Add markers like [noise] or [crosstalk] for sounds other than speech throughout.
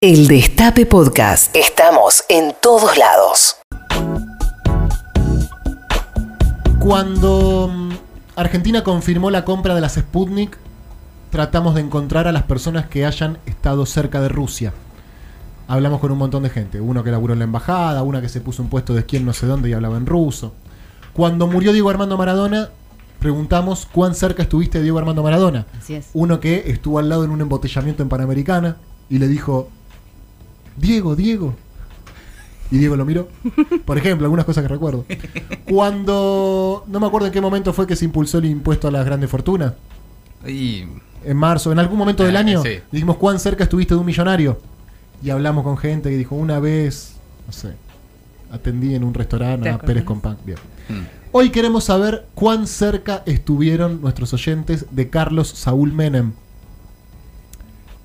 El Destape Podcast. Estamos en todos lados. Cuando mm, Argentina confirmó la compra de las Sputnik, tratamos de encontrar a las personas que hayan estado cerca de Rusia. Hablamos con un montón de gente, uno que laburó en la embajada, una que se puso un puesto de esquí en no sé dónde y hablaba en ruso. Cuando murió Diego Armando Maradona, preguntamos cuán cerca estuviste de Diego Armando Maradona. Así es. Uno que estuvo al lado en un embotellamiento en Panamericana y le dijo, Diego, Diego. Y Diego lo miró. Por ejemplo, algunas cosas que recuerdo. Cuando, no me acuerdo en qué momento fue que se impulsó el impuesto a las grandes fortunas. Y En marzo, en algún momento del Ah, año, sí. dijimos cuán cerca estuviste de un millonario. Y hablamos con gente que dijo, una vez, no sé, atendí en un restaurante ¿Te a acordás? Pérez Compán. Bien. mm, Hoy queremos saber cuán cerca estuvieron nuestros oyentes de Carlos Saúl Menem.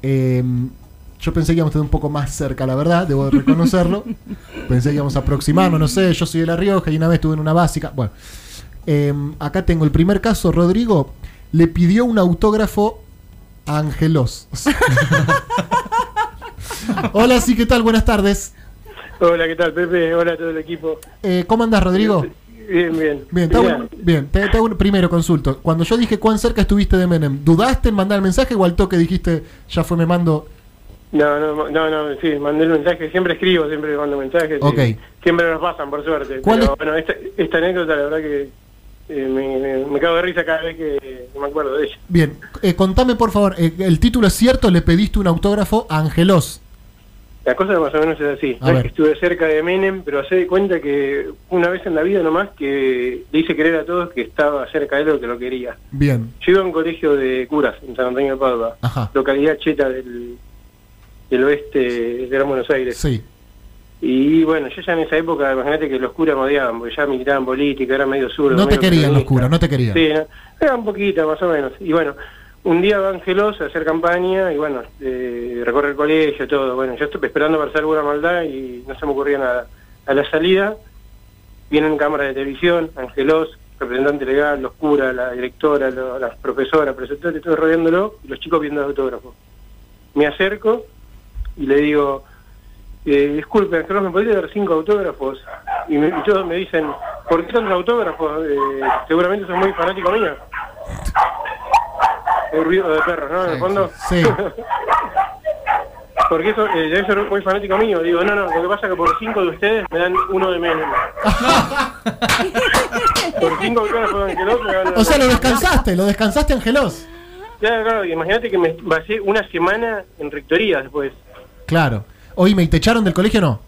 Eh, yo pensé que íbamos a estar un poco más cerca, la verdad, debo reconocerlo. [laughs] pensé que íbamos a aproximarnos, no sé, yo soy de La Rioja y una vez estuve en una básica. Bueno, eh, acá tengo el primer caso, Rodrigo le pidió un autógrafo a Angelos. [laughs] Hola, sí, ¿qué tal? Buenas tardes. Hola, ¿qué tal, Pepe? Hola a todo el equipo. Eh, ¿Cómo andás, Rodrigo? Bien, bien. Bien, te hago- bien te, te hago un- primero consulto. Cuando yo dije cuán cerca estuviste de Menem, ¿dudaste en mandar el mensaje o al toque dijiste ya fue me mando? No, no, no, no, sí, mandé el mensaje. Siempre escribo, siempre mando mensajes. y Ok. Siempre nos pasan, por suerte. ¿Cuál Pero es- bueno, esta, esta anécdota, la verdad que eh, me, me, me cago de risa cada vez que me acuerdo de ella. Bien, eh, contame por favor, eh, el título es cierto, le pediste un autógrafo a Angelos. La cosa más o menos es así. No es que estuve cerca de Menem, pero hace de cuenta que una vez en la vida nomás que le hice creer a todos que estaba cerca de él o que lo quería. Bien, Yo iba a un colegio de curas en San Antonio de Padua, Ajá. localidad cheta del, del oeste de Gran Buenos Aires. sí, Y bueno, yo ya en esa época, imagínate que los curas me odiaban, porque ya militaban política, era medio sur. No te querían los curas, no te querían. Sí, no, era un poquito más o menos. Y bueno, un día va Angelos a hacer campaña y bueno, eh, recorre el colegio, todo. Bueno, yo estuve esperando para hacer alguna maldad y no se me ocurría nada. A la salida vienen cámaras de televisión, Angelos, representante legal, los curas, la directora, las profesoras, preceptores, todo rodeándolo y los chicos viendo el autógrafo. Me acerco y le digo, eh, disculpe, Angelos, ¿me podría dar cinco autógrafos? Y, me, y todos me dicen, ¿por qué tantos autógrafos? Eh, seguramente sos muy fanático mío. El ruido de perros, ¿no? En el fondo. sí. [laughs] Porque eso, eh, debe ser muy fanático mío. Digo, no, no, lo que pasa es que por cinco de ustedes me dan uno de menos. [laughs] por cinco autógrafos de Angelos me dan O sea, lo descansaste, lo descansaste Angelos. Claro, claro, imagínate que me pasé una semana en rectoría después. Claro. Oíme, ¿y te echaron del colegio o no?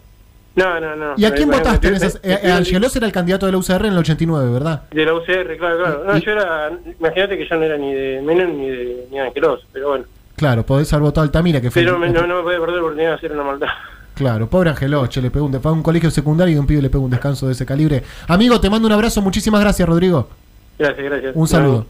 No, no, no. ¿Y a quién Me- me- votaste en me- esas? Eh, eh, Angelos era el candidato de la UCR en el 89, ¿verdad? De la UCR, claro, claro. No, Y- yo era, imagínate que yo no era ni de Menem ni de, ni Angelos, pero bueno. Claro, podés haber votado Altamira, que fue... Pero me- no, no me puede perder la oportunidad de hacer una maldad. Claro, pobre Angelos, che, le pegó un, un colegio secundario y un pibe le pegó un descanso de ese calibre. Amigo, te mando un abrazo, muchísimas gracias, Rodrigo. Gracias, gracias. Un saludo.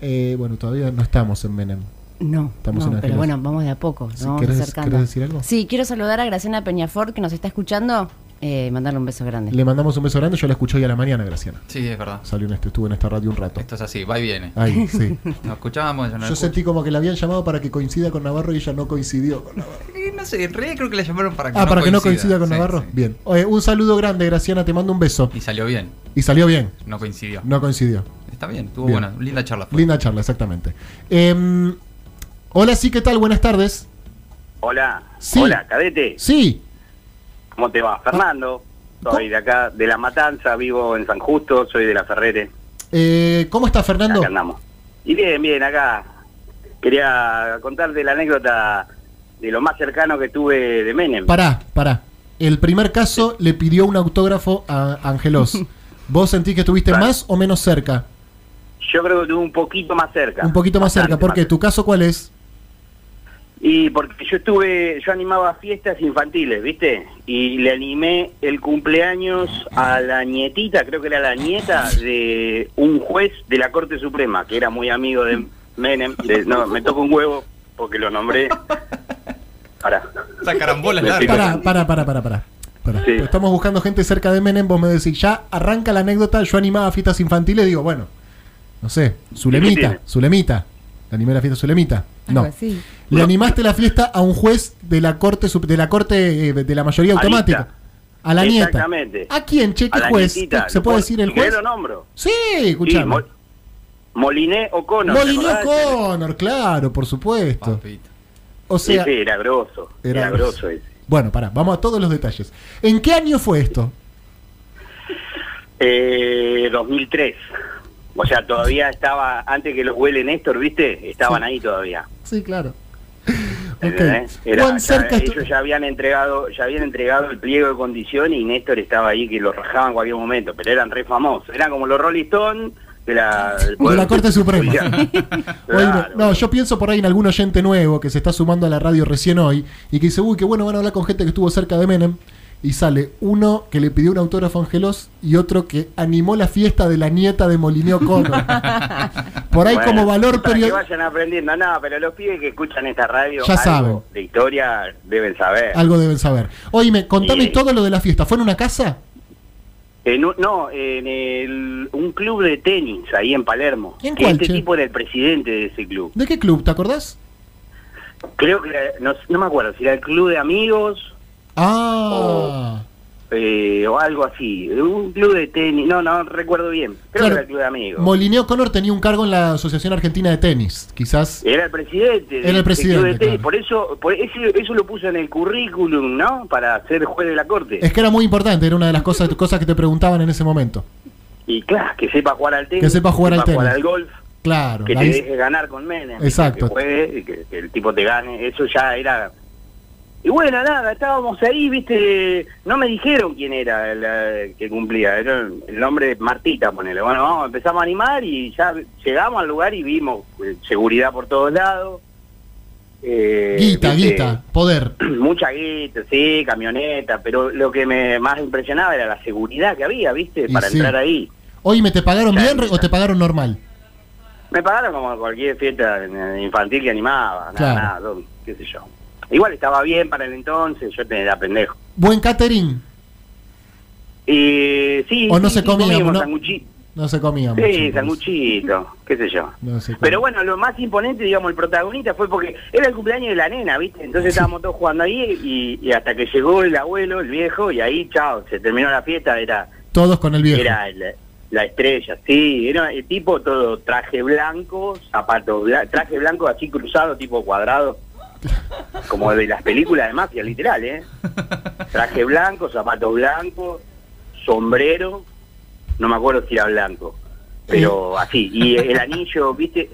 Eh, bueno, todavía no estamos en Menem. No, Estamos no, en pero bueno, vamos de a poco. Sí, vamos ¿querés- acercando. querés decir algo? Sí, quiero saludar a Graciana Peñafort que nos está escuchando. Eh, mandarle un beso grande. Le mandamos un beso grande, yo la escuché hoy a la mañana, Graciana. sí, es verdad. Salió en este, estuvo en esta radio un rato. Esto es así, va y viene. Ahí, sí. [laughs] Nos escuchábamos. yo no Yo la sentí como que la habían llamado para que coincida con Navarro y ella no coincidió con Navarro. Eh, No sé, en realidad creo que la llamaron para que Ah, no para que no coincida. con Sí, Navarro. sí. Bien. Oye, un saludo grande, Graciana, te mando un beso. Y salió bien, Y salió bien, no coincidió. no coincidió. Está bien, tuvo Bien. buena, linda charla. fue. Linda charla, exactamente. Em, hola, sí, ¿qué tal? Buenas tardes. Hola, Sí. hola, cadete, Sí, ¿cómo te va? Fernando, soy de acá, de La Matanza, vivo en San Justo, soy de La Ferrere, eh, ¿cómo está Fernando? acá andamos. Y bien, bien, acá quería contarte la anécdota de lo más cercano que tuve de Menem. Pará, pará. El primer caso le pidió un autógrafo a Angelos. [laughs] ¿Vos sentís que estuviste Claro. más o menos cerca? Yo creo que estuve un poquito más cerca. Un poquito más cerca. ¿Por más qué? ¿Tu caso cuál es? Y porque yo estuve, yo animaba fiestas infantiles, ¿viste? Y le animé el cumpleaños a la nietita, creo que era la nieta de un juez de la Corte Suprema, que era muy amigo de Menem. de- no, me tocó un huevo porque lo nombré. Para. Esa carambola es. Pará, pará, pará, pará, pará. Sí. Estamos buscando gente cerca de Menem. Vos me decís, ya arranca la anécdota. Yo animaba fiestas infantiles. Digo, bueno, no sé, Zulemita? Zulemita. Le animé la fiesta Zulemita. No. Así. Le animaste la fiesta a un juez de la corte de la corte eh, de la mayoría automática. Alista. A la nieta. Exactamente. ¿A quién, che? ¿Qué A la juez? nietita. ¿Se puede decir el juez? lo nombro. Sí, Sí, escuchame. Mol- Moliné O'Connor. ¿te Molinió acordás? Connor, claro, por supuesto. Papito. O Sí, sea, sí, era grosso. Era Era, grosso. grosso ese. bueno, pará, vamos a todos los detalles. ¿En qué año fue esto? Eh, 2003. O sea, todavía estaba, antes que los huele Néstor, ¿viste? Estaban Sí. ahí todavía. Sí, claro. Ok. ¿entendés? Era- ¿Cuán ya- cerca estu- ellos ya habían entregado ya habían entregado el pliego de condiciones y Néstor estaba ahí que lo rajaban en cualquier momento, pero eran re famosos. Eran como los Rolling Stones de la, del de la Corte Suprema. [laughs] Oye, no, yo pienso por ahí en algún oyente nuevo que se está sumando a la radio recién hoy y que dice, uy, qué bueno van a hablar con gente que estuvo cerca de Menem. Y sale uno que le pidió un autógrafo a Angelos y otro que animó la fiesta de la nieta de Molineo Connor. [laughs] por ahí Bueno, como valor para que periodístico. vayan aprendiendo, no, pero los pibes que escuchan esta radio Ya algo saben. de historia deben saber. Algo deben saber. Oíme, contame todo lo de la fiesta. ¿Fue en una casa? En un- no, en el- un club de tenis ahí en Palermo. ¿En cuál, este che? tipo era el presidente de ese club. ¿De qué club? ¿Te acordás? Creo que no, no me acuerdo si era el club de amigos Ah. eh, o algo así. Un club de tenis, no, no recuerdo bien. Creo Claro. que era el club de amigos. Molineo Connor tenía un cargo en la Asociación Argentina de Tenis. Quizás. Era el presidente. Era el presidente, club de tenis. claro. Por eso, por eso, eso lo puso en el currículum, ¿no? Para ser juez de la corte. Es que era muy importante, era una de las cosas, [laughs] cosas que te preguntaban en ese momento. Y claro, que sepa jugar al tenis. Que sepa jugar al tenis. al golf. Claro. que te deje ganar con Menem. Exacto. Que juegue, que el tipo te gane. Eso ya era. Y bueno, nada, estábamos ahí, viste. No me dijeron quién era el que cumplía. Era el nombre de Martita, ponele. Bueno, vamos, empezamos a animar y ya llegamos al lugar y vimos eh, seguridad por todos lados. Eh, guita, viste, guita, poder. [clears throat] Mucha guita, sí, camioneta, pero lo que me más impresionaba era la seguridad que había, ¿viste? Y Para sí. entrar ahí. Oíme, ¿te pagaron Ya, bien ya. o te pagaron normal? Me pagaron como cualquier fiesta infantil que animaba, nada, Claro. nada, qué sé yo. Igual estaba bien para el entonces, yo tenía pendejo. Buen catering. Y sí, O no sí, se comía, ¿no? se comía mucho. Sí, sanguchito, qué sé yo. No se comía. Pero bueno, lo más imponente, digamos, el protagonista fue porque era el cumpleaños de la nena, ¿viste? Entonces estábamos todos jugando ahí y, y hasta que llegó el abuelo, el viejo, y ahí, chao, se terminó la fiesta, era Todos con el viejo. Era la, la estrella, sí, era el tipo todo traje blanco, zapatos traje blanco así cruzado, tipo cuadrado, [laughs] como de las películas de mafia, literal, ¿eh? Traje blanco, zapatos blancos, sombrero, no me acuerdo si era blanco, pero así, y el anillo, ¿viste?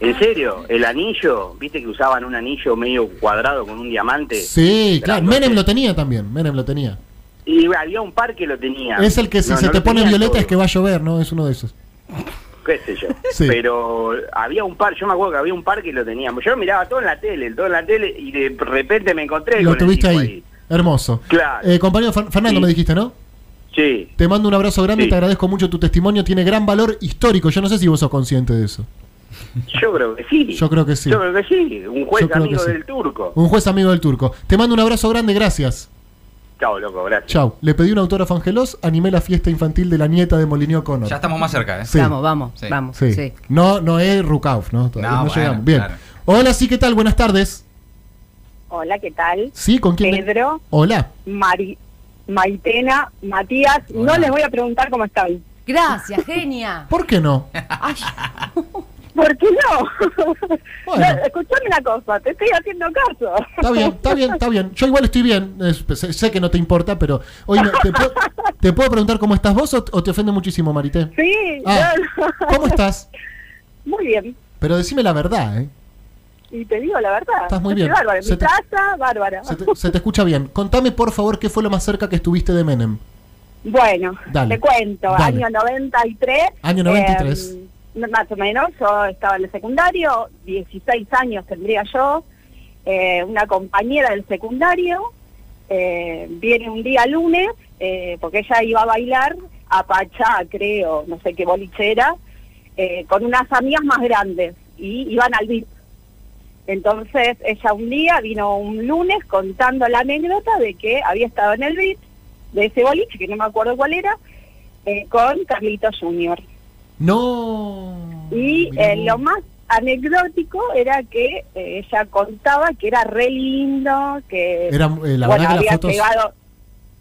En serio, el anillo, ¿viste que usaban un anillo medio cuadrado con un diamante? Sí, claro. Menem lo tenía también. Menem lo tenía. Y había un par que lo tenía. Es el que si No, se no te pone violeta es que va a llover, ¿no? Es uno de esos. Qué sé yo. [laughs] Sí. Pero había un par, yo me acuerdo que había un par que lo teníamos. Yo miraba todo en la tele, todo en la tele, y de repente me encontré Lo con tuviste ahí. Hermoso. Claro. Eh, compañero Fer- Fernando, Sí. me dijiste, ¿no? Sí. Te mando un abrazo grande y Sí. te agradezco mucho tu testimonio. Tiene gran valor histórico. Yo no sé si vos sos consciente de eso. Yo creo que sí. Yo creo que sí. Yo creo que sí. Un juez amigo del turco. Un juez amigo del turco. Te mando un abrazo grande, gracias. Chao, loco, gracias. Chau. Le pedí un autógrafo a Angelos, animé la fiesta infantil de la nieta de Molineo Connor. Ya estamos más cerca, ¿eh? Sí. Vamos, vamos, Sí. vamos. Sí. sí. No, no es Rukauf, ¿no? Todavía No, no, bueno, llegamos. Bien. claro. Hola, sí, ¿qué tal? Buenas tardes. Hola, ¿qué tal? Sí, ¿con quién? Pedro, Hola. Mari, Maitena, Matías. Hola. No les voy a preguntar cómo están. Gracias, genia. ¿Por qué no? Ay, [laughs] ¿Por qué no? Bueno. No, escuchame una cosa, te estoy haciendo caso. Está bien, está bien, está bien. Yo igual estoy bien. Sé, sé que no te importa, pero. Oye, ¿te, puedo, te puedo preguntar cómo estás vos o, o te ofende muchísimo, Marité? Sí, Ah, no. ¿Cómo estás? Muy bien. Pero decime la verdad, ¿eh? Y te digo la verdad. Estás muy bien. Bárbara. En Se mi te- casa, bárbara. Se te, se te escucha bien. Contame, por favor, qué fue lo más cerca que estuviste de Menem. Bueno, Dale. te cuento. Dale. Año 93. Año 93. eh, más o menos, yo estaba en el secundario, 16 años tendría yo. eh, una compañera del secundario eh, viene un día lunes, eh, porque ella iba a bailar a Pachá, creo, no sé qué bolichera, con unas amigas más grandes y iban al VIP. Entonces ella un día vino un lunes contando la anécdota de que había estado en el VIP de ese boliche, que no me acuerdo cuál era, con Carlito Junior. No. Y eh, lo más anecdótico era que eh, ella contaba que era re lindo, que Era, eh, la bueno, que había fotos. llegado,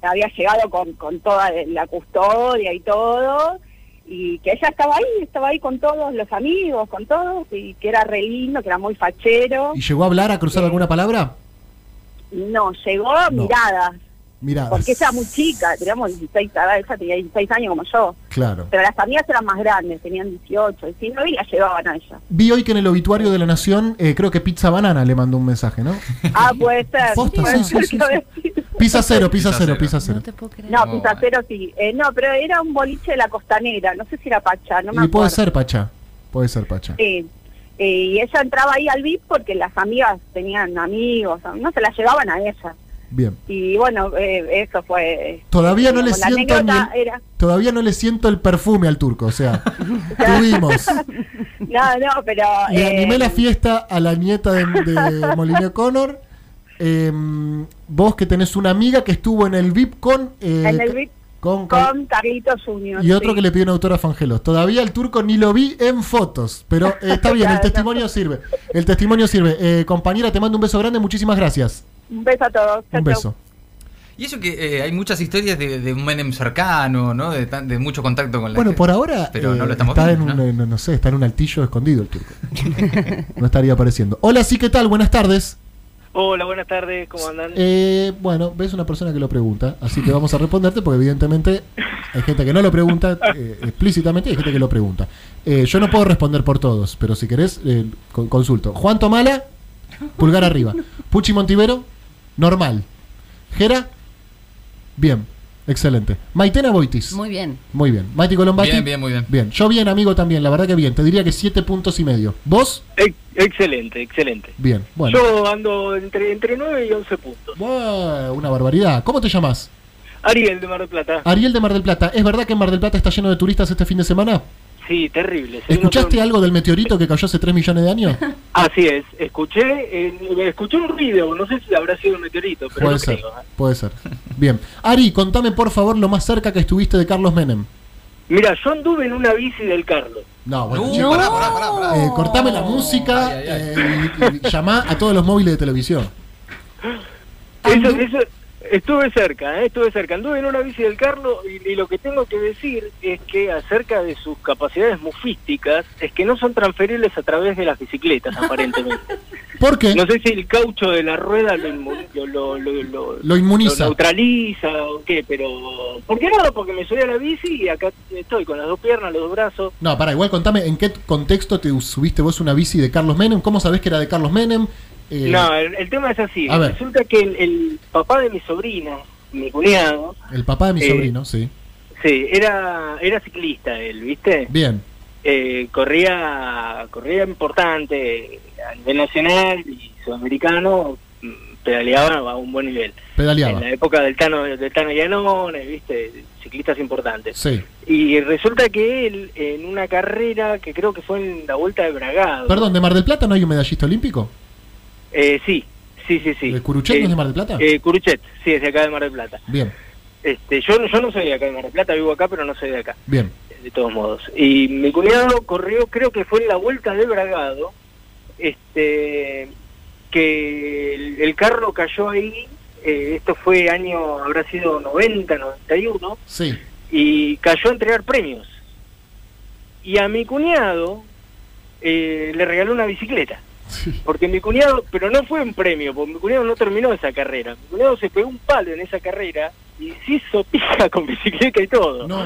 había llegado con, con toda la custodia y todo, y que ella estaba ahí, estaba ahí con todos los amigos, con todos, y que era re lindo, que era muy fachero. ¿Y llegó a hablar, a cruzar alguna palabra? No, llegó a No. miradas, Porque ella era muy chica, teníamos 16, ella tenía 16 años como yo, Claro. pero las amigas eran más grandes, tenían 18, 19 y la llevaban a ella. Vi hoy que en el obituario de la Nación, eh, creo que Pizza Banana le mandó un mensaje, ¿no? Ah, puede ser. Puede sí, sí, ser sí, que. Pizza cero, pizza Pizza cero, pizza cero. No te puedo creer. No, Pizza Cero sí. Eh, no, pero era un boliche de la costanera, no sé si era Pacha, no me Y acuerdo. puede ser Pacha. Puede ser Pacha. Sí. Eh, y ella entraba ahí al VIP porque las amigas tenían amigos, no se la llevaban a ella. Bien. Y bueno, eh, eso fue... Todavía no le siento ni el- era... Todavía no le siento el perfume al turco, o sea, [laughs] tuvimos. [laughs] No, no, pero... Le eh, animé la fiesta a la nieta de, de [laughs] Molina Connor. Eh, vos que tenés una amiga que estuvo en el VIP con... eh, En el VIP con- con- con Carlitos Junior. y otro sí. que le pidió un autor a Fangelos. Todavía el turco ni lo vi en fotos, pero eh, está bien, el testimonio sirve. El testimonio sirve. Eh, compañera, te mando un beso grande, muchísimas gracias. Un beso a todos. Chau, Un chau. beso. Y eso que eh, hay muchas historias de, de un Menem cercano, ¿no? De, tan- de mucho contacto con la Bueno, gente. por ahora Pero no lo estamos está viendo, en un, ¿no? no, no sé, está en un altillo escondido el turco. [laughs] no estaría apareciendo. Hola, sí, ¿qué tal? Buenas tardes. Hola, buenas tardes, ¿cómo andan? Eh, bueno, ves una persona que lo pregunta, así que vamos a responderte porque evidentemente hay gente que no lo pregunta eh, explícitamente y hay gente que lo pregunta. Eh, yo no puedo responder por todos, pero si querés, eh, con- consulto. Juan Tomala, pulgar arriba. Puchi Montivero, normal. Jera, bien, excelente. Maitena Boitis, Muy bien. muy bien. Maiti Colombati, Bien, bien, muy bien. Bien, yo bien, amigo, también, la verdad que bien. Te diría que siete puntos y medio. ¿Vos? Ex- excelente, excelente. Bien, bueno. Yo ando entre, entre 9 y 11 puntos. Buah, una barbaridad. ¿Cómo te llamas? Ariel de Mar del Plata. Ariel de Mar del Plata, ¿es verdad que en Mar del Plata está lleno de turistas este fin de semana? Sí, terrible. ¿Escuchaste algo del meteorito que cayó hace 3 millones de años? [laughs] Así es, escuché, eh, escuché un ruido, no sé si habrá sido un meteorito, pero Puede no ser, creo. ¿eh? puede ser. Bien. Ari, contame por favor lo más cerca que estuviste de Carlos Menem. Mira, yo anduve en una bici del Carlos. No, bueno, No, pará, pará, pará, pará. eh, cortame la música Ay, ay, ay. eh, y, y llamá a todos los móviles de televisión. Eso, eso, estuve cerca, ¿eh? estuve cerca. Anduve en una bici del Carlos y, y lo que tengo que decir es que acerca de sus capacidades mufísticas es que no son transferibles a través de las bicicletas, aparentemente. [laughs] ¿Por qué? No sé si el caucho de la rueda lo, inmu- lo, lo, lo, lo- Lo inmuniza. lo neutraliza o qué, pero... ¿Por qué no? Porque me subí a la bici y acá estoy con las dos piernas, los dos brazos. No, para, igual contame en qué contexto te subiste vos una bici de Carlos Menem, cómo sabés que era de Carlos Menem. Eh, No, el, el tema es así. a ver. Resulta que el, el papá de mi sobrina, mi cuñado, El papá de mi Eh, sobrino, sí. sí, era, era ciclista él, ¿viste? Bien, Eh, corría, corría importante a nivel nacional y sudamericano, pedaleaba a un buen nivel. pedaleaba. En la época del Tano, del Tano Llanones, ¿viste? Ciclistas importantes. Sí. Y resulta que él, en una carrera que creo que fue en la Vuelta de Bragado. Perdón, ¿de Mar del Plata no hay un medallista olímpico? Eh, sí, sí, sí, sí. ¿De Curuchet no Eh, es de Mar del Plata? Eh, Curuchet, sí, es de acá de Mar del Plata. Bien, Este, yo, yo no soy de acá de Mar del Plata, vivo acá, pero no soy de acá, bien. de todos modos. Y mi cuñado corrió, creo que fue en la Vuelta de Bragado, este, que el, el carro cayó ahí, eh, esto fue año, habrá sido 90, 91, Sí. y cayó a entregar premios. Y a mi cuñado eh, le regaló una bicicleta. Sí. Porque mi cuñado, pero no fue un premio, porque mi cuñado no terminó esa carrera. Mi cuñado se pegó un palo en esa carrera y se hizo pija con bicicleta y todo. No.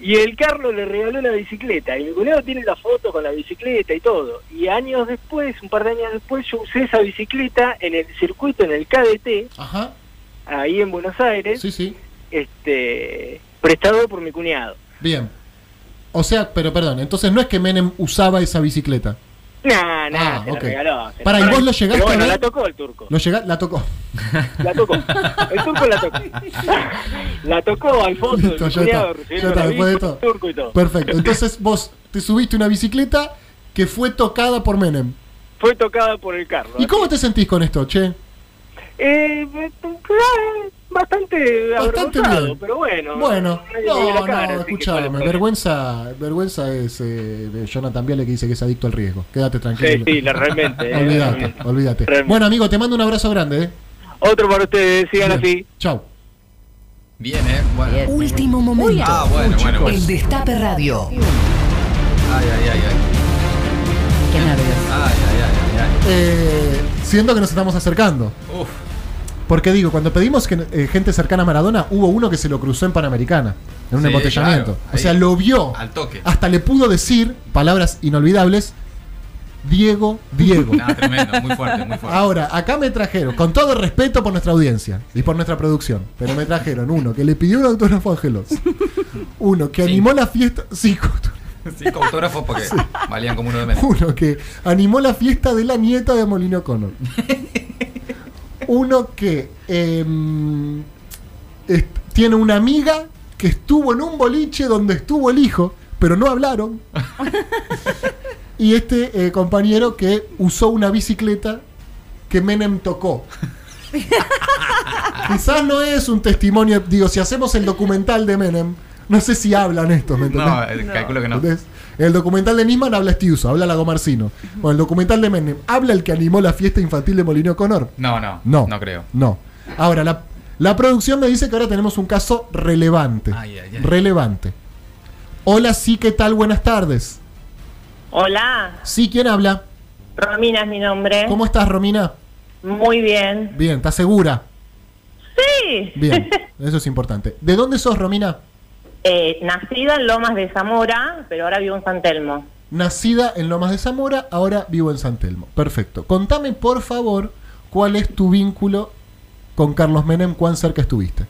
Y el Carlos le regaló la bicicleta. Y mi cuñado tiene la foto con la bicicleta y todo. Y años después, un par de años después, yo usé esa bicicleta en el circuito, en el KDT, Ajá. ahí en Buenos Aires, Sí, sí. este prestado por mi cuñado. Bien. O sea, pero perdón, entonces no es que Menem usaba esa bicicleta. Nah, nah, Ah, se ok. la regaló. se la Para, ¿y vos lo llegaste bueno, a ver? la tocó el turco. Lo llega, la tocó. La tocó. El turco la tocó. [laughs] La tocó Alfonso, Listo, mi ya cuñado, está, recibiendo ya está, la después de bici, todo. el turco y todo. Perfecto. Entonces vos te subiste una bicicleta que fue tocada por Menem. Fue tocada por el carro. ¿Y cómo te sentís con esto, che? Eh, bastante bastante, bien. pero bueno. Bueno, no, cara, no, escuchame, vergüenza, vergüenza es eh, de Jonathan Viale que dice que es adicto al riesgo. Quédate tranquilo. Sí, sí, la- realmente. [laughs] eh, olvídate, realmente. olvídate. Realmente. Bueno, amigo, te mando un abrazo grande, ¿eh? Otro para ustedes, sigan Bien. así. Chau. Bien, ¿eh? Bueno. Bien. Último momento. Ah, bueno, bueno, bueno. El Destape Radio. Ay, ay, ay, ay. Qué nervios. Ay, ay, ay, ay, Eh, siento que nos estamos acercando. ay. Uf. Porque digo, cuando pedimos que, eh, gente cercana a Maradona, hubo uno que se lo cruzó en Panamericana, en un Sí, embotellamiento. claro, o sea, lo vio. al toque. Hasta le pudo decir palabras inolvidables. Diego, Diego. Nada, [laughs] tremendo, muy fuerte, muy fuerte. Ahora, acá me trajeron, con todo respeto por nuestra audiencia y por nuestra producción, pero me trajeron uno que le pidió un autógrafo a Angelos, uno que animó la fiesta, sí, Cinco autógrafos porque valían como uno de menos. uno que animó la fiesta de la nieta de Molino Connor, [laughs] uno que em, tiene una amiga que estuvo en un boliche donde estuvo el hijo, pero no hablaron, [laughs] y este eh, compañero que usó una bicicleta que Menem tocó. [laughs] Quizás no es un testimonio, digo, si hacemos el documental de Menem, no sé si hablan estos, ¿me entendés? No, eh, calculo que no. ¿Entendés? El documental de Nisman habla Estiuso, habla Lago Marcino. Bueno, el documental de Menem, ¿habla el que animó la fiesta infantil de Molino Conor? No, no, No. no creo. No. Ahora, la, la producción me dice que ahora tenemos un caso relevante. Ay, ay, ay. Relevante. Hola, sí, ¿qué tal? Buenas tardes. Hola, Sí, ¿quién habla? Romina es mi nombre. ¿Cómo estás, Romina? Muy bien. Bien, ¿estás segura? Sí. Bien, [laughs] eso es importante. ¿De dónde sos, Romina? Eh, nacida en Lomas de Zamora, pero ahora vivo en San Telmo. Nacida en Lomas de Zamora, ahora vivo en San Telmo. Perfecto. Contame, por favor, cuál es tu vínculo con Carlos Menem, cuán cerca estuviste.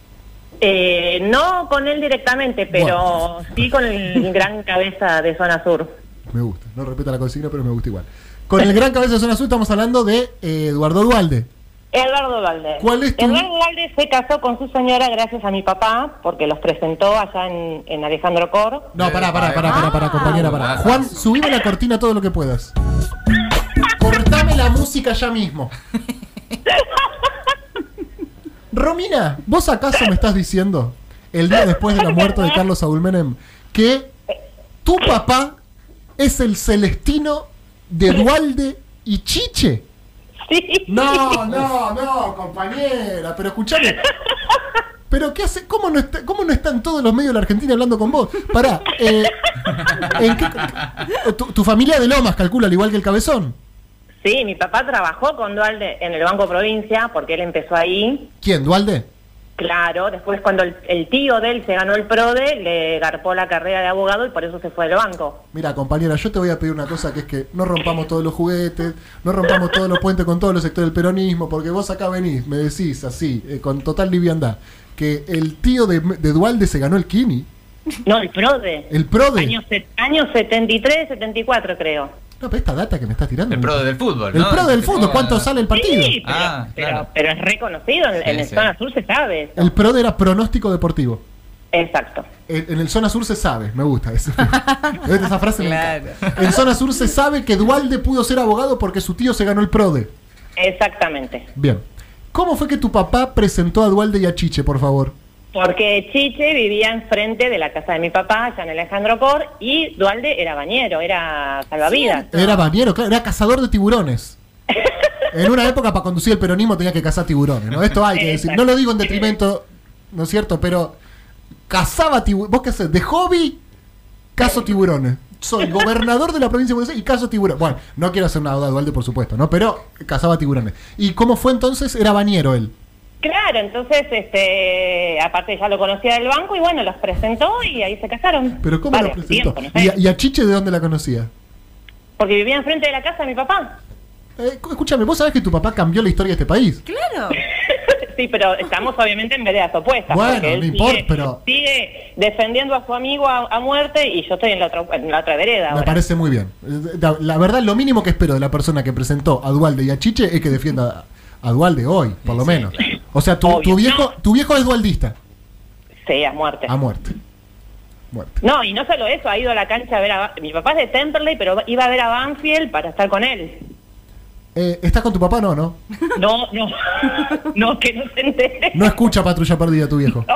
Eh, no con él directamente, pero sí con el gran cabeza de Zona Sur. Me gusta. No repita la consigna, pero me gusta igual. Con el gran cabeza de zona azul estamos hablando de eh, Eduardo Dualde. Eduardo Valde. ¿Cuál es tu- Eduardo Valde se casó con su señora gracias a mi papá, porque los presentó allá en, en Alejandro Cor. No, pará, pará, pará, pará, pará, ah. compañera, pará. Juan, subime la cortina todo lo que puedas. Cortame la música ya mismo. Romina, ¿vos acaso me estás diciendo, el día después de la muerte de Carlos Saúl Menem, que tu papá es el Celestino de Dualde y Chiche? Sí. [laughs] No, no, no, compañera, pero escuchame. ¿Pero qué hace? ¿Cómo no, está, ¿Cómo no están todos los medios de la Argentina hablando con vos? Pará, eh, ¿en qué- tu, tu familia de Lomas calcula al igual que el cabezón? Sí, mi papá trabajó con Dualde en el Banco Provincia, porque él empezó ahí. ¿Quién? ¿Dualde? Claro, después cuando el, tío de él se ganó el PRODE, le garpó la carrera de abogado y por eso se fue del banco. Mira, compañera, yo te voy a pedir una cosa que es que no rompamos todos los juguetes, no rompamos todos los puentes con todos los sectores del peronismo, porque vos acá venís, me decís así, eh, con total liviandad, que el tío de, de Dualde se ganó el Kini, No, el PRODE. el PRODE. Años, años 73, 74 creo. No, pero esta data que me estás tirando. El pro del fútbol, El ¿no? pro del Que fútbol, ¿cuánto sale el partido? Sí, pero, Ah, pero, claro. pero es reconocido, en, el sí. zona sur se sabe. eso. El PRODE era pronóstico deportivo. Exacto. En, en el zona sur se sabe, me gusta eso. [laughs] Esa frase Claro. En zona sur se sabe que Dualde pudo ser abogado porque su tío se ganó el PRODE. Exactamente. Bien. ¿Cómo fue que tu papá presentó a Dualde y a Chiche, por favor? Porque Chiche vivía enfrente de la casa de mi papá, allá en Alejandro Cor, y Dualde era bañero, era salvavidas. Era bañero, claro, era cazador de tiburones. [laughs] En una época para conducir el peronismo tenía que cazar tiburones, ¿no? Esto hay que decir. No lo digo en detrimento, ¿no es cierto? Pero cazaba tiburones. ¿Vos qué haces? De hobby, cazo tiburones. Soy [laughs] gobernador de la provincia de Buenos Aires y cazo tiburones. Bueno, no quiero hacer una duda Dualde, por supuesto, ¿no? Pero cazaba tiburones. ¿Y cómo fue entonces? Era bañero él. Claro, entonces, este, aparte ya lo conocía del banco y bueno, los presentó y ahí se casaron. Pero ¿cómo Vale, lo presentó? tiempo, no ¿Y, a, y a Chiche de dónde la conocía? Porque vivía enfrente de la casa de mi papá. Eh, escúchame, vos sabés que tu papá cambió la historia de este país. Claro. [laughs] sí, pero estamos obviamente en veredas opuestas. Bueno, no importa, sigue, pero- sigue defendiendo a su amigo a, a muerte y yo estoy en la otra, en la otra vereda. Me ahora. parece muy bien. Eh, La, la verdad, lo mínimo que espero de la persona que presentó a Dualde y a Chiche es que defienda a, a Dualde hoy, por lo Sí, menos. claro. O sea, tu, tu viejo, tu viejo es dualdista. Sí, a muerte. A muerte. Muerte. No, y no solo eso, ha ido a la cancha a ver a... Mi papá es de Temperley, pero iba a ver a Banfield para estar con él. Eh, ¿Estás con tu papá? No, ¿no? No, no, no, que no se entere. No escucha Patrulla Perdida tu viejo. [laughs]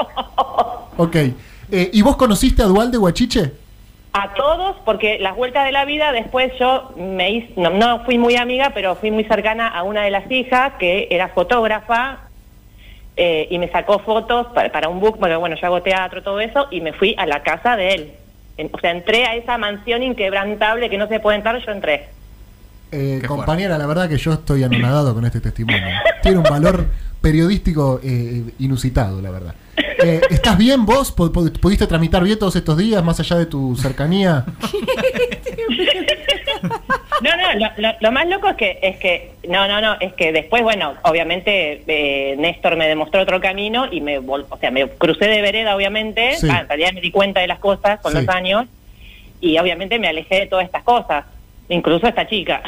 Ok. Eh, ¿Y vos conociste a Dualde Guachiche? A todos, porque las vueltas de la vida, después yo me hice, no, no fui muy amiga, pero fui muy cercana a una de las hijas que era fotógrafa eh, y me sacó fotos para, para un book, porque bueno, yo hago teatro, todo eso, y me fui a la casa de él. En- o sea, entré a esa mansión inquebrantable que no se puede entrar, yo entré. Eh, compañera, la verdad que yo estoy anonadado con este testimonio. Tiene un valor periodístico eh, inusitado, la verdad. Eh, ¿Estás bien vos? ¿Pu- pu- ¿Pudiste tramitar bien todos estos días, más allá de tu cercanía? [laughs] No, no, lo, lo- lo más loco es que, es que, no, no, no, es que después, bueno, obviamente eh, Néstor me demostró otro camino y me, vol- o sea, me crucé de vereda, obviamente, Sí. Ah, en realidad me di cuenta de las cosas con Sí. los años y obviamente me alejé de todas estas cosas, incluso esta chica.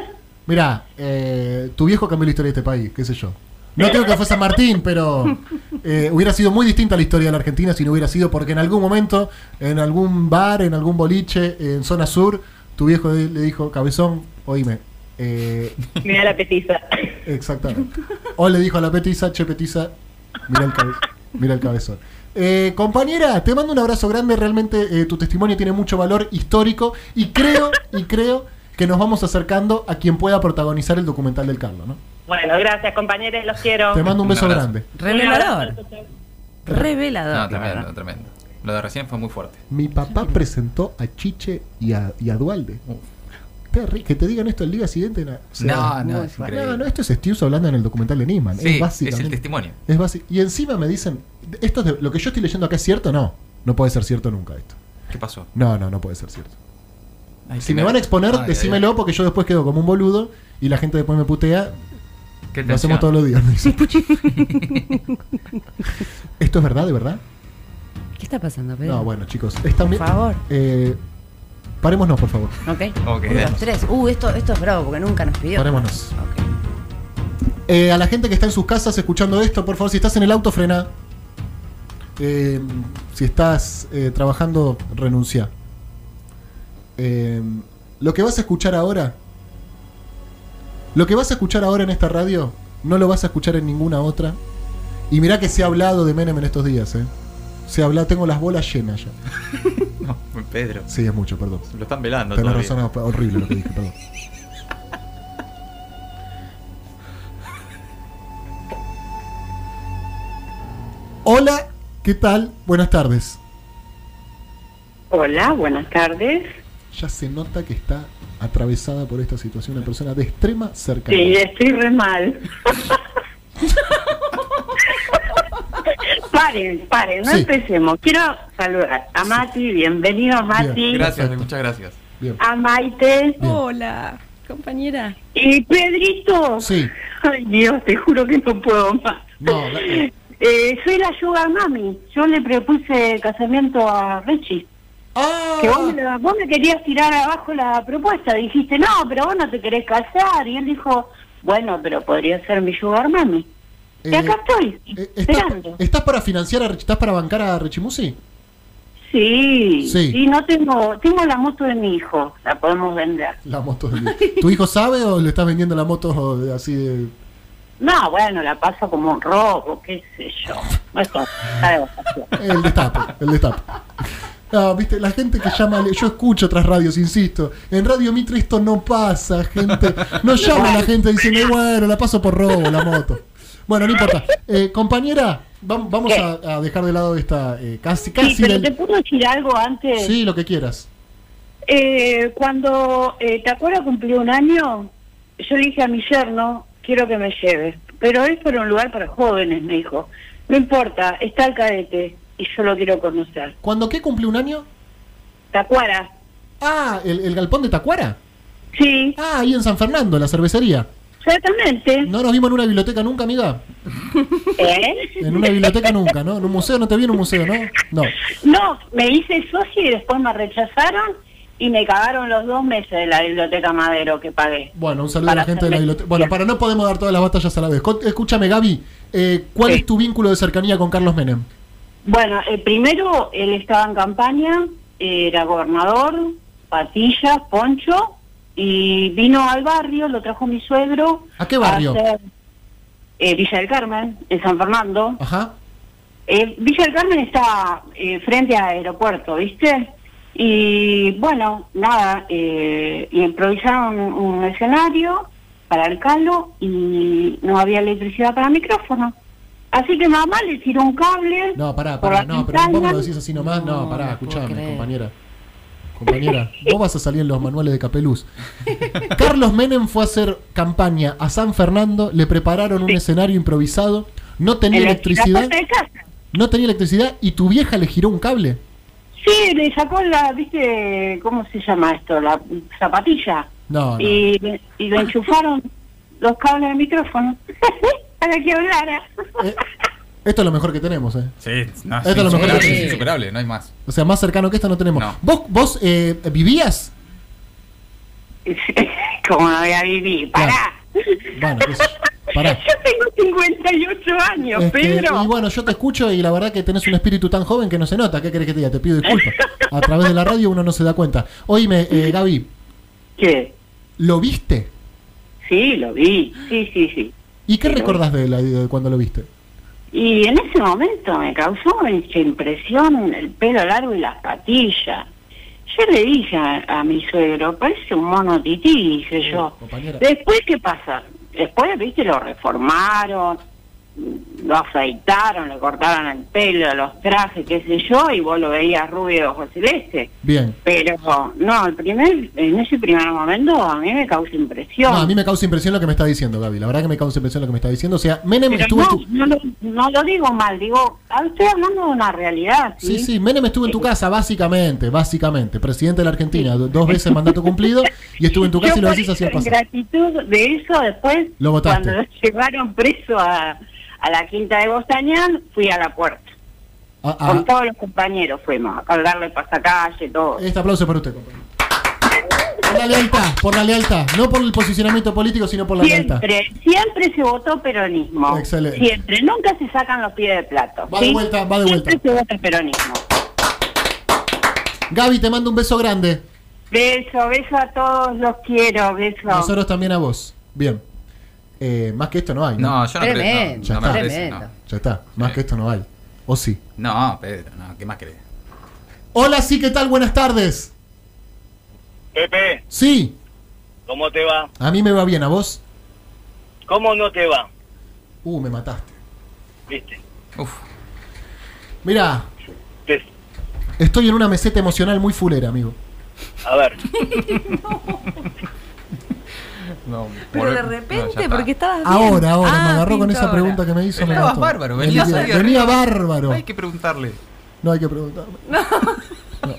[laughs] Mirá, eh, tu viejo cambió la historia de este país, qué sé yo. No creo que fue San Martín, pero eh, hubiera sido muy distinta la historia de la Argentina si no hubiera sido porque en algún momento, en algún bar, en algún boliche, en zona sur, tu viejo le dijo, cabezón, oíme, eh, Mira la petiza. Exactamente. O le dijo a la petiza, che petiza, mira el, cabe- mira el cabezón. Eh, compañera, te mando un abrazo grande, realmente eh, tu testimonio tiene mucho valor histórico y creo, y creo que nos vamos acercando a quien pueda protagonizar el documental del Carlos, ¿no? Bueno, gracias compañeros, los quiero. Te mando un beso grande. Revelador. Revelador. No, tremendo, tremendo. Lo de recién fue muy fuerte. Mi papá presentó a Chiche y a, y a Dualde. Terri- Que te digan esto el día siguiente. o sea, No, no, es no, no, esto es Stius hablando en el documental de Nisman. Sí, es es el testimonio. Es básico. Y encima me dicen, esto es de- lo que yo estoy leyendo acá es cierto, no. No puede ser cierto nunca esto. ¿Qué pasó? No, no, no puede ser cierto. Ay, Si me van a exponer, Ay, ay, decímelo porque yo después quedo como un boludo y la gente después me putea. Qué Lo hacemos todos los días. dicen. [laughs] ¿Esto es verdad, de verdad? ¿Qué está pasando, Pedro? No, bueno, chicos. Es también, Por favor. eh, parémonos, por favor. Ok. Ok, Uno, dos, tres. Uh, esto, esto es bravo porque nunca nos pidió. Parémonos. Ok. Eh, a la gente que está en sus casas escuchando esto, por favor, si estás en el auto, frena. Eh, si estás eh, trabajando, renuncia. Eh, lo que vas a escuchar ahora, lo que vas a escuchar ahora en esta radio, no lo vas a escuchar en ninguna otra. Y mirá que se ha hablado de Menem en estos días, ¿eh? Se habla, tengo las bolas llenas ya. [laughs] No, Pedro. Sí, es mucho, perdón. Lo están velando Tenés todavía. razón, horrible lo que dije, perdón. Hola, ¿qué tal? Buenas tardes. Hola, buenas tardes. Ya se nota que está atravesada por esta situación una persona de extrema cercanía. Sí, estoy re mal. [laughs] paren, paren, no Sí. empecemos. Quiero saludar a Mati, bienvenido Mati, Bien, Gracias, Perfecto. muchas gracias. Bien. a Maite Bien. Hola, compañera. y Pedrito. Sí. Ay Dios, te juro que no puedo más. No, eh, Eh, soy la Sugar Mami. Yo le propuse casamiento a Richie. ¡Ah! Que vos me, la- vos me querías tirar abajo la propuesta. Dijiste, no, pero vos no te querés casar. Y él dijo, bueno, pero podría ser mi Sugar Mami. y Eh, acá estoy, eh, ¿estás, esperando. estás para financiar a estás para bancar a Rechimusi? Sí, Sí. sí, no tengo, tengo la moto de mi hijo, la podemos vender. La moto de- ¿Tu hijo sabe o le estás vendiendo la moto así de No, bueno, la paso como un robo, qué sé yo. Eso, está de. El destape, el destape. No, viste, la gente que llama, yo escucho otras radios, insisto. En Radio Mitre esto no pasa, gente. No [laughs] llama la gente diciendo, bueno, la paso por robo, la moto. Bueno, no importa. Eh, compañera, vam- vamos a, a dejar de lado esta eh, casi, Sí, casi pero del- te puedo decir algo antes. Sí, lo que quieras. Eh, cuando, eh, ¿te acuerdas cumplió un año? Yo le dije a mi yerno, quiero que me lleves. Pero es para un lugar para jóvenes, me dijo. No importa, está el cadete y yo lo quiero conocer. ¿Cuándo qué cumple un año? ¿Tacuara? Ah, el, el galpón de Tacuara. Sí, Ah, ahí en San Fernando, la cervecería. exactamente. No nos vimos en una biblioteca nunca, amiga. [laughs] ¿Eh? En una biblioteca nunca, ¿no? En un museo, no te vi en un museo, ¿no? No. No, me hice socio y después me rechazaron y me cagaron los dos meses de la biblioteca Madero que pagué. Bueno, un saludo a la gente de la biblioteca. Bueno, para no podemos dar todas las batallas a la vez. Escúchame, Gaby, eh, ¿cuál Sí. es tu vínculo de cercanía con Carlos Menem? Bueno, eh, primero él estaba en campaña, era gobernador, patillas, poncho, y vino al barrio, lo trajo mi suegro. ¿A qué barrio? hacer, eh, Villa del Carmen, en San Fernando. Ajá. Eh, Villa del Carmen está eh, frente al aeropuerto, ¿viste? Y bueno, nada, eh, improvisaron un, un escenario para el calo y no había electricidad para micrófono. Así que mamá le tiró un cable. No, pará, pará, no, pero vos me lo decís así nomás. No, No, pará, escuchame, compañera. Compañera, [laughs] vos vas a salir en los manuales de Capeluz. [laughs] Carlos Menem fue a hacer campaña a San Fernando, le prepararon un Sí. escenario improvisado, no tenía electricidad, la puerta de casa. no tenía electricidad y tu vieja le giró un cable. Sí, le sacó la, ¿viste? ¿Cómo se llama esto? La zapatilla. No, no. Y, y le enchufaron los cables del micrófono [laughs] para que hablara. Eh, esto es lo mejor que tenemos, ¿eh? Sí, no, Esto es lo mejor insuperable, que- es insuperable, no hay más. O sea, más cercano que esto no tenemos. No. ¿Vos, vos eh, vivías? [laughs] Como no voy a vivir, pará. Bueno, yo. Pará. [laughs] Yo tengo 58 años, Este, Pedro. y bueno, yo te escucho y la verdad que tenés un espíritu tan joven que no se nota. ¿Qué querés que te diga? Te pido disculpas. A través de la radio uno no se da cuenta. Oíme, eh, Gaby, ¿Qué? ¿lo viste? Sí, lo vi. Sí, sí, sí. ¿Y qué lo recordás de, la, de cuando lo viste? Y en ese momento me causó mucha impresión el pelo largo y las patillas. Yo le dije a, a mi suegro, parece un mono tití, dije yo. compañera. Después, ¿qué pasa? Después, viste, lo reformaron, lo afeitaron, le cortaron el pelo, los trajes, qué sé yo, y vos lo veías rubio de ojos celeste. Bien. Pero, no, el primer, en ese primer momento a mí me causa impresión. No, a mí me causa impresión lo que me está diciendo, Gaby. La verdad que me causa impresión lo que me está diciendo. O sea, Menem Pero estuvo en no, tu... no, lo, no lo digo mal, digo, ah, estoy hablando de una realidad, ¿sí? Sí, sí, Menem estuvo en tu casa, básicamente, básicamente. Presidente de la Argentina, do- dos veces mandato cumplido, y estuvo en tu [laughs] casa Yo y lo decís así en pasar. gratitud de eso, después, Lo votaste. cuando lo llevaron preso a, a la quinta de Bostañán, fui a la puerta. Ah, ah, Con todos los compañeros fuimos, a cargarle pasacalle, todo. este aplauso para usted, compañero. Por la lealtad, por la lealtad. No por el posicionamiento político, sino por la lealtad. Siempre, siempre se votó peronismo. Excelente. Siempre, nunca se sacan los pies del plato. Va de vuelta, va de Siempre vuelta. se vota peronismo. Gaby, te mando un beso grande. Beso, beso a todos, los quiero, beso. Nosotros también a vos. Bien. Eh, más que esto no hay, ¿no? No, yo no creo. Tremendo, No, Ya no está. parece. Ya está. Más que esto no hay. ¿O sí? No, Pedro, no, ¿qué más crees? Hola, sí, ¿qué tal? Buenas tardes. Pepe, Sí, ¿cómo te va? a mí me va bien, ¿a vos? ¿Cómo no te va? Uh, me mataste. ¿Viste? Uf, Mira, Te- estoy en una meseta emocional muy fulera, amigo. A ver, [laughs] [laughs] no, [laughs] Pero de repente, no, porque estabas bien. Ahora, ahora, me Ah, agarró con esa pregunta que me hizo. me mató. bárbaro, venía, bárbaro. Hay que preguntarle. No hay que preguntarme. [laughs] No.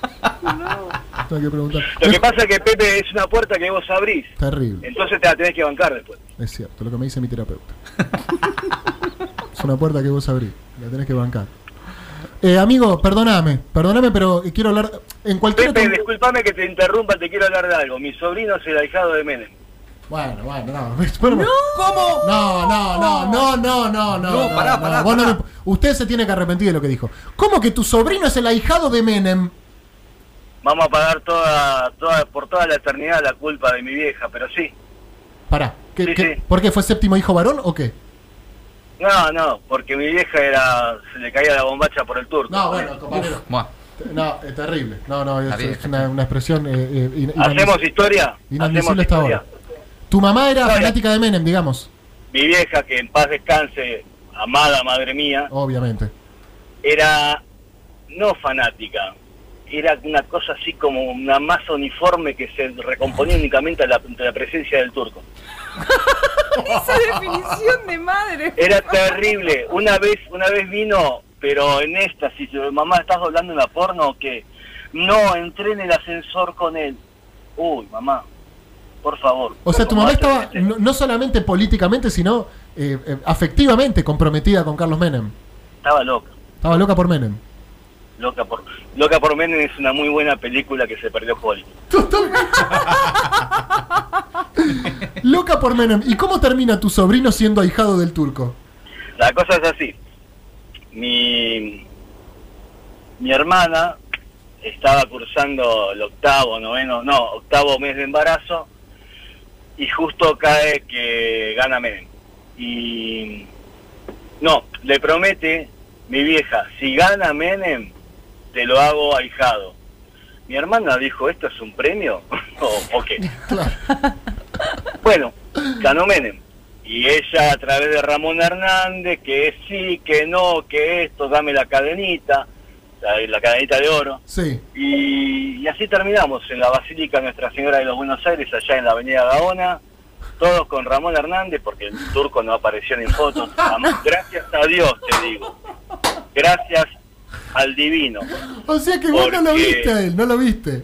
No hay que preguntar. lo que pasa es que Pepe es una puerta que vos abrís, Terrible. entonces te la tenés que bancar después. Es cierto, lo que me dice mi terapeuta. es una puerta que vos abrís. La tenés que bancar. Eh, amigo, perdóname, perdóname, pero quiero hablar en cualquier Pepe, disculpame que te interrumpa, te quiero hablar de algo. Mi sobrino es el ahijado de Menem. Bueno, bueno, no. [laughs] espérame. ¿Cómo? No, no, no, no, no, no, no. No, pará, pará, Vos no pará. me- usted se tiene que arrepentir de lo que dijo. ¿Cómo que tu sobrino es el ahijado de Menem? Vamos a pagar toda, toda, por toda la eternidad la culpa de mi vieja, pero sí. Pará, ¿qué, Sí, qué- sí. ¿por qué fue séptimo hijo varón o qué? No, no, porque mi vieja era, se le caía la bombacha por el turco. No, bueno, compañero. No, es terrible. No, no, es, una, una expresión eh, eh, ¿Hacemos historia? ¿Hacemos inadmisible hasta historia? ahora. Tu mamá era fanática de Menem, digamos. Mi vieja, que en paz descanse, amada madre mía, Obviamente. era no fanática, era una cosa así como una masa uniforme que se recomponía únicamente a la, la presencia del turco. [laughs] Esa definición de madre. Era terrible. Una vez, una vez vino, pero en esta, si mamá estás doblando una porno o qué, no entré en el ascensor con él. Uy, mamá, por favor. O sea, tu mamá ¿Cómo estaba no, no solamente políticamente, sino eh, eh, afectivamente comprometida con Carlos Menem. Estaba loca. Estaba loca por Menem. Loca por, Loca por Menem es una muy buena película que se perdió Hollywood. [laughs] Loca por Menem. ¿Y cómo termina tu sobrino siendo ahijado del turco? La cosa es así. Mi, mi hermana estaba cursando el octavo, noveno, no, octavo mes de embarazo y justo cae que gana Menem. Y no, le promete mi vieja, si gana Menem, te lo hago ahijado. Mi hermana dijo, ¿esto es un premio? [laughs] ¿O, qué? [laughs] Bueno, ganó Menem. Y ella a través de Ramón Hernández, que sí, que no, que esto, dame la cadenita, la, la cadenita de oro. Sí. Y, y así terminamos en la Basílica Nuestra Señora de los Buenos Aires, allá en la Avenida Gaona, todos con Ramón Hernández, porque el turco no apareció ni en fotos. [laughs] Gracias a Dios, te digo. Gracias al divino. O sea que vos no lo viste a él, no lo viste.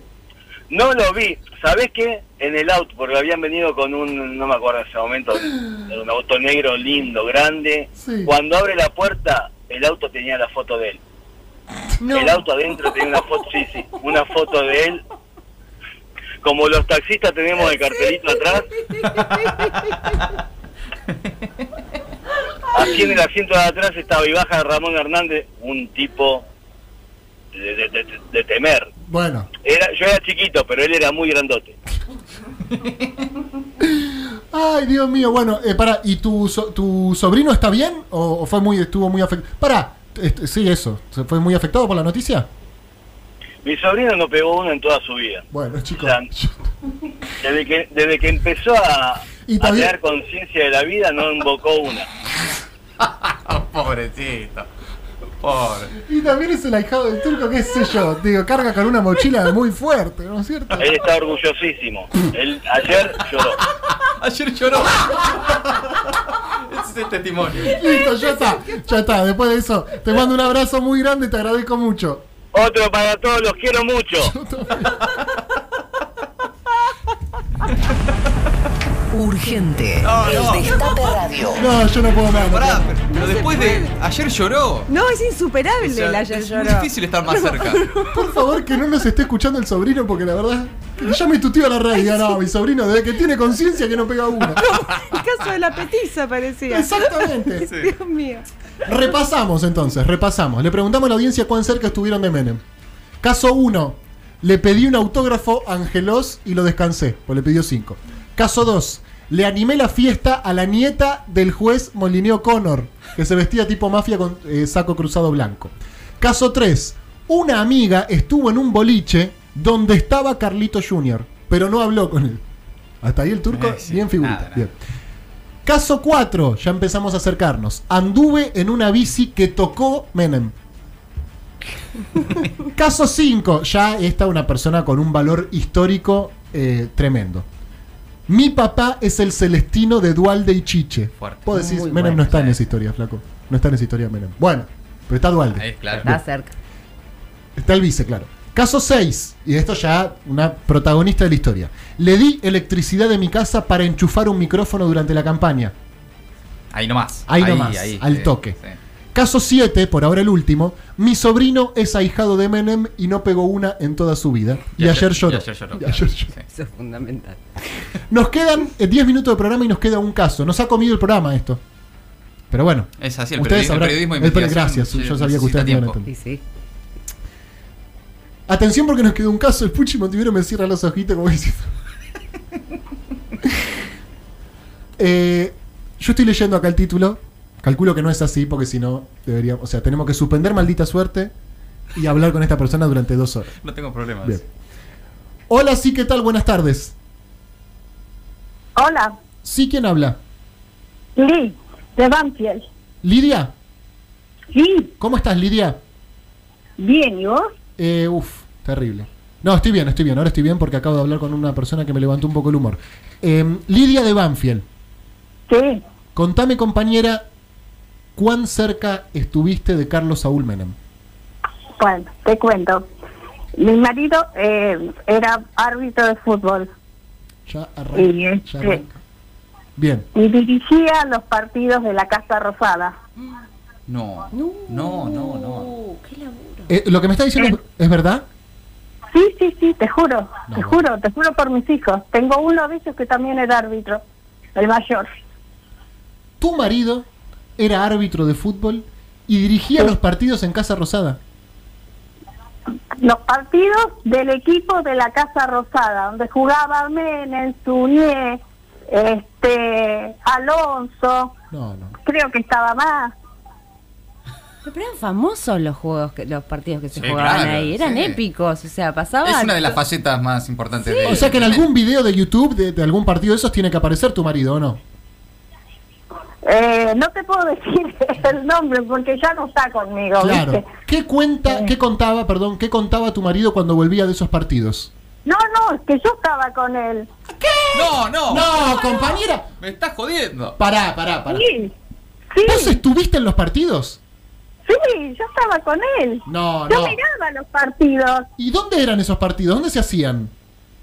No lo vi. ¿Sabés qué? En el auto, porque habían venido con un, no me acuerdo en ese momento, [gasps] un auto negro lindo, grande. Sí. Cuando abre la puerta, el auto tenía la foto de él. El auto adentro tenía una foto, sí, sí, una foto de él. Como los taxistas tenemos el cartelito atrás. Así en el asiento de atrás estaba y baja Ramón Hernández, un tipo de, de- de- de temer. Bueno, Era, yo era chiquito, pero él era muy grandote. ay Dios mío, bueno, eh, para, ¿y tu, so- tu sobrino está bien? ¿O, o fue muy, estuvo muy afectado? Para, este, sí, eso, ¿se fue muy afectado por la noticia? Mi sobrino no pegó uno en toda su vida. Bueno, chicos. O sea, desde que, desde que empezó a, Y a tener conciencia de la vida, no invocó una. [laughs] Pobrecito. Pobre. Y también es el ahijado del turco, qué sé yo, digo, carga con una mochila muy fuerte, ¿no es cierto? Él está orgullosísimo. Él ayer lloró. Ayer lloró. Ese es el testimonio. Listo, ya está, ya está, después de eso, te mando un abrazo muy grande y te agradezco mucho. Otro para todos, los quiero mucho. Urgente. No, el no. Destape Radio. No, yo no puedo más. Pará, pero, pero después de. Ayer lloró. No, es insuperable O sea, el ayer es lloró. muy difícil estar más cerca. [laughs] Por favor, que no nos esté escuchando el sobrino, porque la verdad, que llame tu tío a la radio y diga, no, mi sobrino, desde que tiene conciencia que no pega uno. El caso de la petiza parecía. Exactamente. [laughs] Dios mío. Repasamos entonces, repasamos. Le preguntamos a la audiencia cuán cerca estuvieron de Menem. Caso 1. Le pedí un autógrafo a Angelos y lo descansé, pues le pidió 5. Caso 2. Le animé la fiesta a la nieta del juez Molineo Connor, que se vestía tipo mafia con eh, saco cruzado blanco. Caso 3. Una amiga estuvo en un boliche donde estaba Carlito Jr., pero no habló con él. Hasta ahí el turco, Eh, sí, bien figurita. nada, nada. Bien. Caso 4, ya empezamos a acercarnos. Anduve en una bici que tocó Menem. [laughs] Caso 5, ya está una persona con un valor histórico eh, tremendo. Mi papá es el Celestino de Dualde y Chiche. Fuerte. Vos decís, Muy Menem bueno. no está en esa historia, flaco. No está en esa historia Menem. Bueno, pero está Dualde. Ahí, claro. Está cerca. Está el vice, claro. Caso 6, y esto ya una protagonista de la historia. Le di electricidad de mi casa para enchufar un micrófono durante la campaña. Ahí nomás. Ahí nomás, al sí, toque. sí. Caso 7, por ahora el último. Mi sobrino es ahijado de Menem y no pegó una en toda su vida. Y, ayer, lloró. Y ayer lloró. Y ayer lloró. sí. Eso es fundamental. Nos quedan eh, 10 minutos de programa y nos queda un caso. Nos ha comido el programa esto. Pero bueno. Es así, el ustedes periodismo- el sabrán- periodismo el Gracias, sí, yo sabía que ustedes me iban a tiempo. entender. Sí, sí. Atención porque nos quedó un caso. El Puchi Montivero me cierra los ojitos como diciendo. [laughs] Eh, yo estoy leyendo acá el título. Calculo que no es así porque si no deberíamos. O sea, tenemos que suspender maldita suerte y hablar con esta persona durante dos horas. No tengo problemas. Bien. Hola, sí, ¿qué tal? Buenas tardes. Hola, Sí, ¿quién habla? Lee, de Banfield. ¿Lidia? Sí, ¿Cómo estás, Lidia? bien, ¿y vos? Eh, uf, terrible. No, estoy bien, estoy bien. Ahora estoy bien porque acabo de hablar con una persona que me levantó un poco el humor. Eh, Lidia de Banfield. Sí, Contame, compañera, ¿cuán cerca estuviste de Carlos Saúl Menem? bueno, te cuento. Mi marido eh, era árbitro de fútbol Ya arranca. y, ya este, arranca. Bien. y dirigía los partidos de la Casa Rosada. No. No, no, no. qué laburo. Eh, ¿Lo que me está diciendo es, es verdad? Sí, sí, sí, te juro, No, te juro, te juro por mis hijos. Tengo uno de ellos que también era árbitro, el mayor. Tu marido era árbitro de fútbol y dirigía los partidos en Casa Rosada. Los partidos del equipo de la Casa Rosada, donde jugaba Menem, Suñé, este, Alonso, No, no. creo que estaba más. Pero eran famosos los juegos, que, los partidos que se Sí, jugaban claro, ahí. Eran sí. épicos, o sea, pasaba. Es una de las facetas más importantes de O sea que en algún video de YouTube de, de algún partido de esos tiene que aparecer tu marido, ¿o no? Eh, no te puedo [laughs] decir el nombre porque ya no está conmigo, Claro. ¿viste? ¿Qué cuenta, qué contaba, perdón, qué contaba tu marido cuando volvía de esos partidos? No, no, es que yo estaba con él. No, no. No, compañera. Me estás jodiendo. Pará, pará, pará. Sí, ¿Vos estuviste en los partidos? sí, yo estaba con él. No, yo no. miraba los partidos ¿Y dónde eran esos partidos? ¿Dónde se hacían?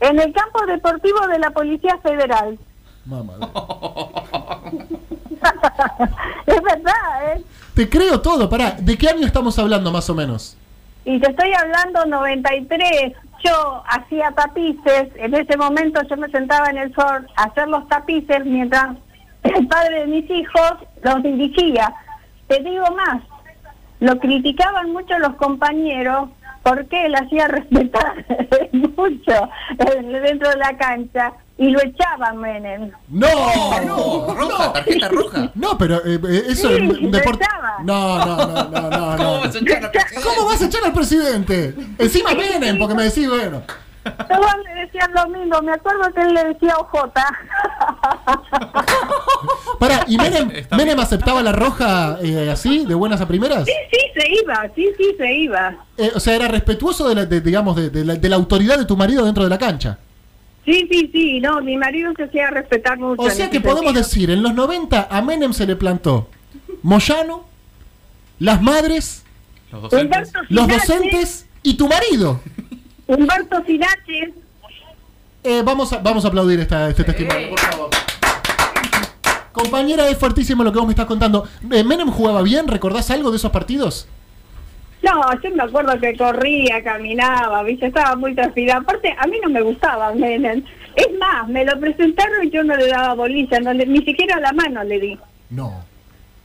en el campo deportivo de la Policía Federal. Mamá. [laughs] [laughs] es verdad, ¿eh? Te creo todo, pará. ¿De qué año estamos hablando más o menos? Y te estoy hablando 93. Yo hacía tapices. En ese momento yo me sentaba en el sol a hacer los tapices mientras el padre de mis hijos los dirigía. Te digo más, lo criticaban mucho los compañeros porque él hacía [laughs] respetar mucho dentro de la cancha y lo echaban Menem. No, no, roja, tarjeta roja. No, pero eh, eh, eso Sí, es deporte. No, no, no, no, no, no. ¿Cómo vas a echar a presidente? ¿Cómo vas a echar al presidente? Encima vienen, porque me decís, bueno. Todos le decían lo mismo. Me acuerdo que él le decía OJ. [laughs] Pará, ¿y Menem, Menem aceptaba la roja eh, así, de buenas a primeras? Sí, sí, se iba, sí, sí, se iba. Eh, o sea, era respetuoso de la, de, digamos, de, de la, de la autoridad de tu marido dentro de la cancha. Sí, sí, sí, no, mi marido se hacía respetar mucho. O sea que podemos sentido. decir, en los 90 a Menem se le plantó Moyano, las madres, Los Humberto los docentes y tu marido. Humberto Sinache. Eh, vamos, a, vamos a aplaudir esta, este testimonio, por favor. Compañera, es fuertísimo lo que vos me estás contando. Eh, ¿Menem jugaba bien? ¿Recordás algo de esos partidos? No, yo me acuerdo que corría, caminaba, viste, estaba muy transpirada. Aparte, a mí no me gustaba Menem. Es más, me lo presentaron y yo no le daba bolilla, no le- ni siquiera la mano le di. No.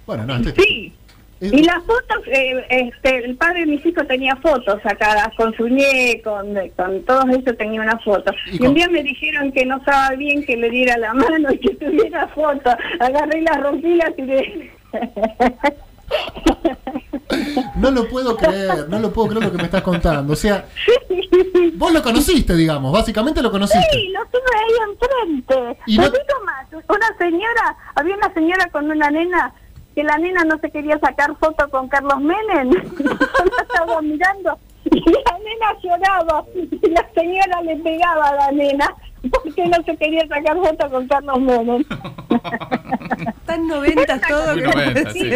Bueno, no, este- Sí. Y las fotos, eh, este, el padre de mis hijos tenía fotos sacadas con su ñe, con, con todos ellos tenía una foto. ¿Y Y, con- un día me dijeron que no estaba bien que le diera la mano y que tuviera foto. Agarré las rompillas y le... [laughs] [laughs] No lo puedo creer, no lo puedo creer lo que me estás contando. O sea, vos lo conociste, digamos, básicamente lo conociste. Sí, lo tuve ahí enfrente. Y no- digo más, una señora, había una señora con una nena, que la nena no se quería sacar foto con Carlos Menem. [laughs] Yo estaba mirando y la nena lloraba y la señora le pegaba a la nena porque no se quería sacar foto con Carlos Menem. [laughs] Están noventas todo. Muy que- 90, sí,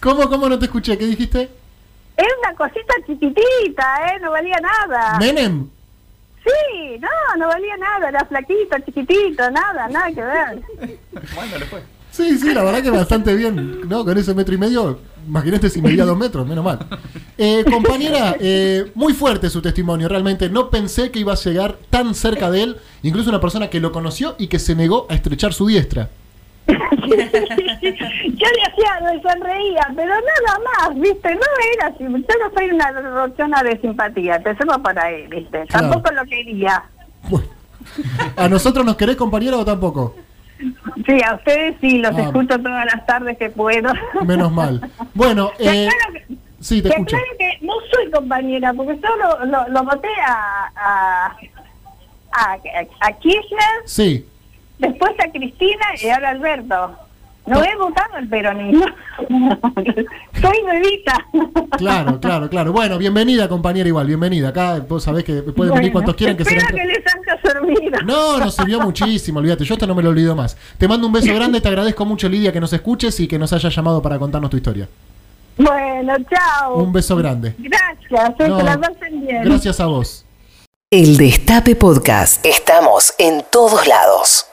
¿Cómo, cómo no te escuché? ¿Qué dijiste? Es una cosita chiquitita, ¿eh? No valía nada. ¿Menem? Sí, no, no valía nada. Era flaquito, chiquitito, nada, nada que ver. Bueno, le fue. Sí, sí, la verdad que bastante bien, ¿no? Con ese metro y medio, imagínate si medía dos metros, menos mal. Eh, compañera, eh, muy fuerte su testimonio, realmente. No pensé que iba a llegar tan cerca de él, incluso una persona que lo conoció y que se negó a estrechar su diestra. [laughs] Yo le hacía, sonreía, pero nada más, ¿viste? No era así. Yo no soy una rochona de simpatía, empecemos por ahí, ¿viste? Claro. Tampoco lo quería. ¿A nosotros nos querés, compañera, o tampoco? Sí, a ustedes sí, los Ah. escucho todas las tardes que puedo. Menos mal. Bueno, [laughs] Te eh, que- sí, te te escucho. que no soy compañera, porque solo lo, lo voté a, a, a, a Kirchner, Sí. después a Cristina y ahora Alberto. No he votado el peronismo. [laughs] soy bebita. Claro, claro, claro. Bueno, bienvenida, compañera, igual, bienvenida. Acá vos sabés que pueden venir cuantos quieran que Espero que les haya servido. No, nos sirvió muchísimo, olvídate, yo esto no me lo olvido más. Te mando un beso [laughs] grande, te agradezco mucho, Lidia, que nos escuches y que nos hayas llamado para contarnos tu historia. Bueno, chao. Un beso grande. Gracias, No, que la pasen bien. Gracias a vos. El Destape Podcast. Estamos en todos lados.